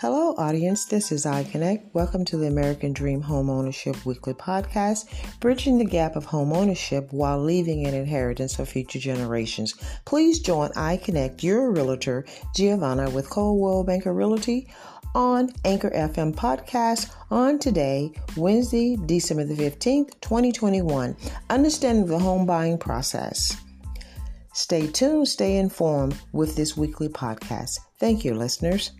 Hello, audience. This is I KONNECT. Welcome to the American Dream Home Ownership Weekly Podcast, bridging the gap of home ownership while leaving an inheritance for future generations. Please join I KONNECT, your realtor, Giovonnia with Coldwell Banker Realty on Anchor FM podcast on today, Wednesday, December the 15th, 2021. Understanding the home buying process. Stay tuned, stay informed with this weekly podcast. Thank you, listeners.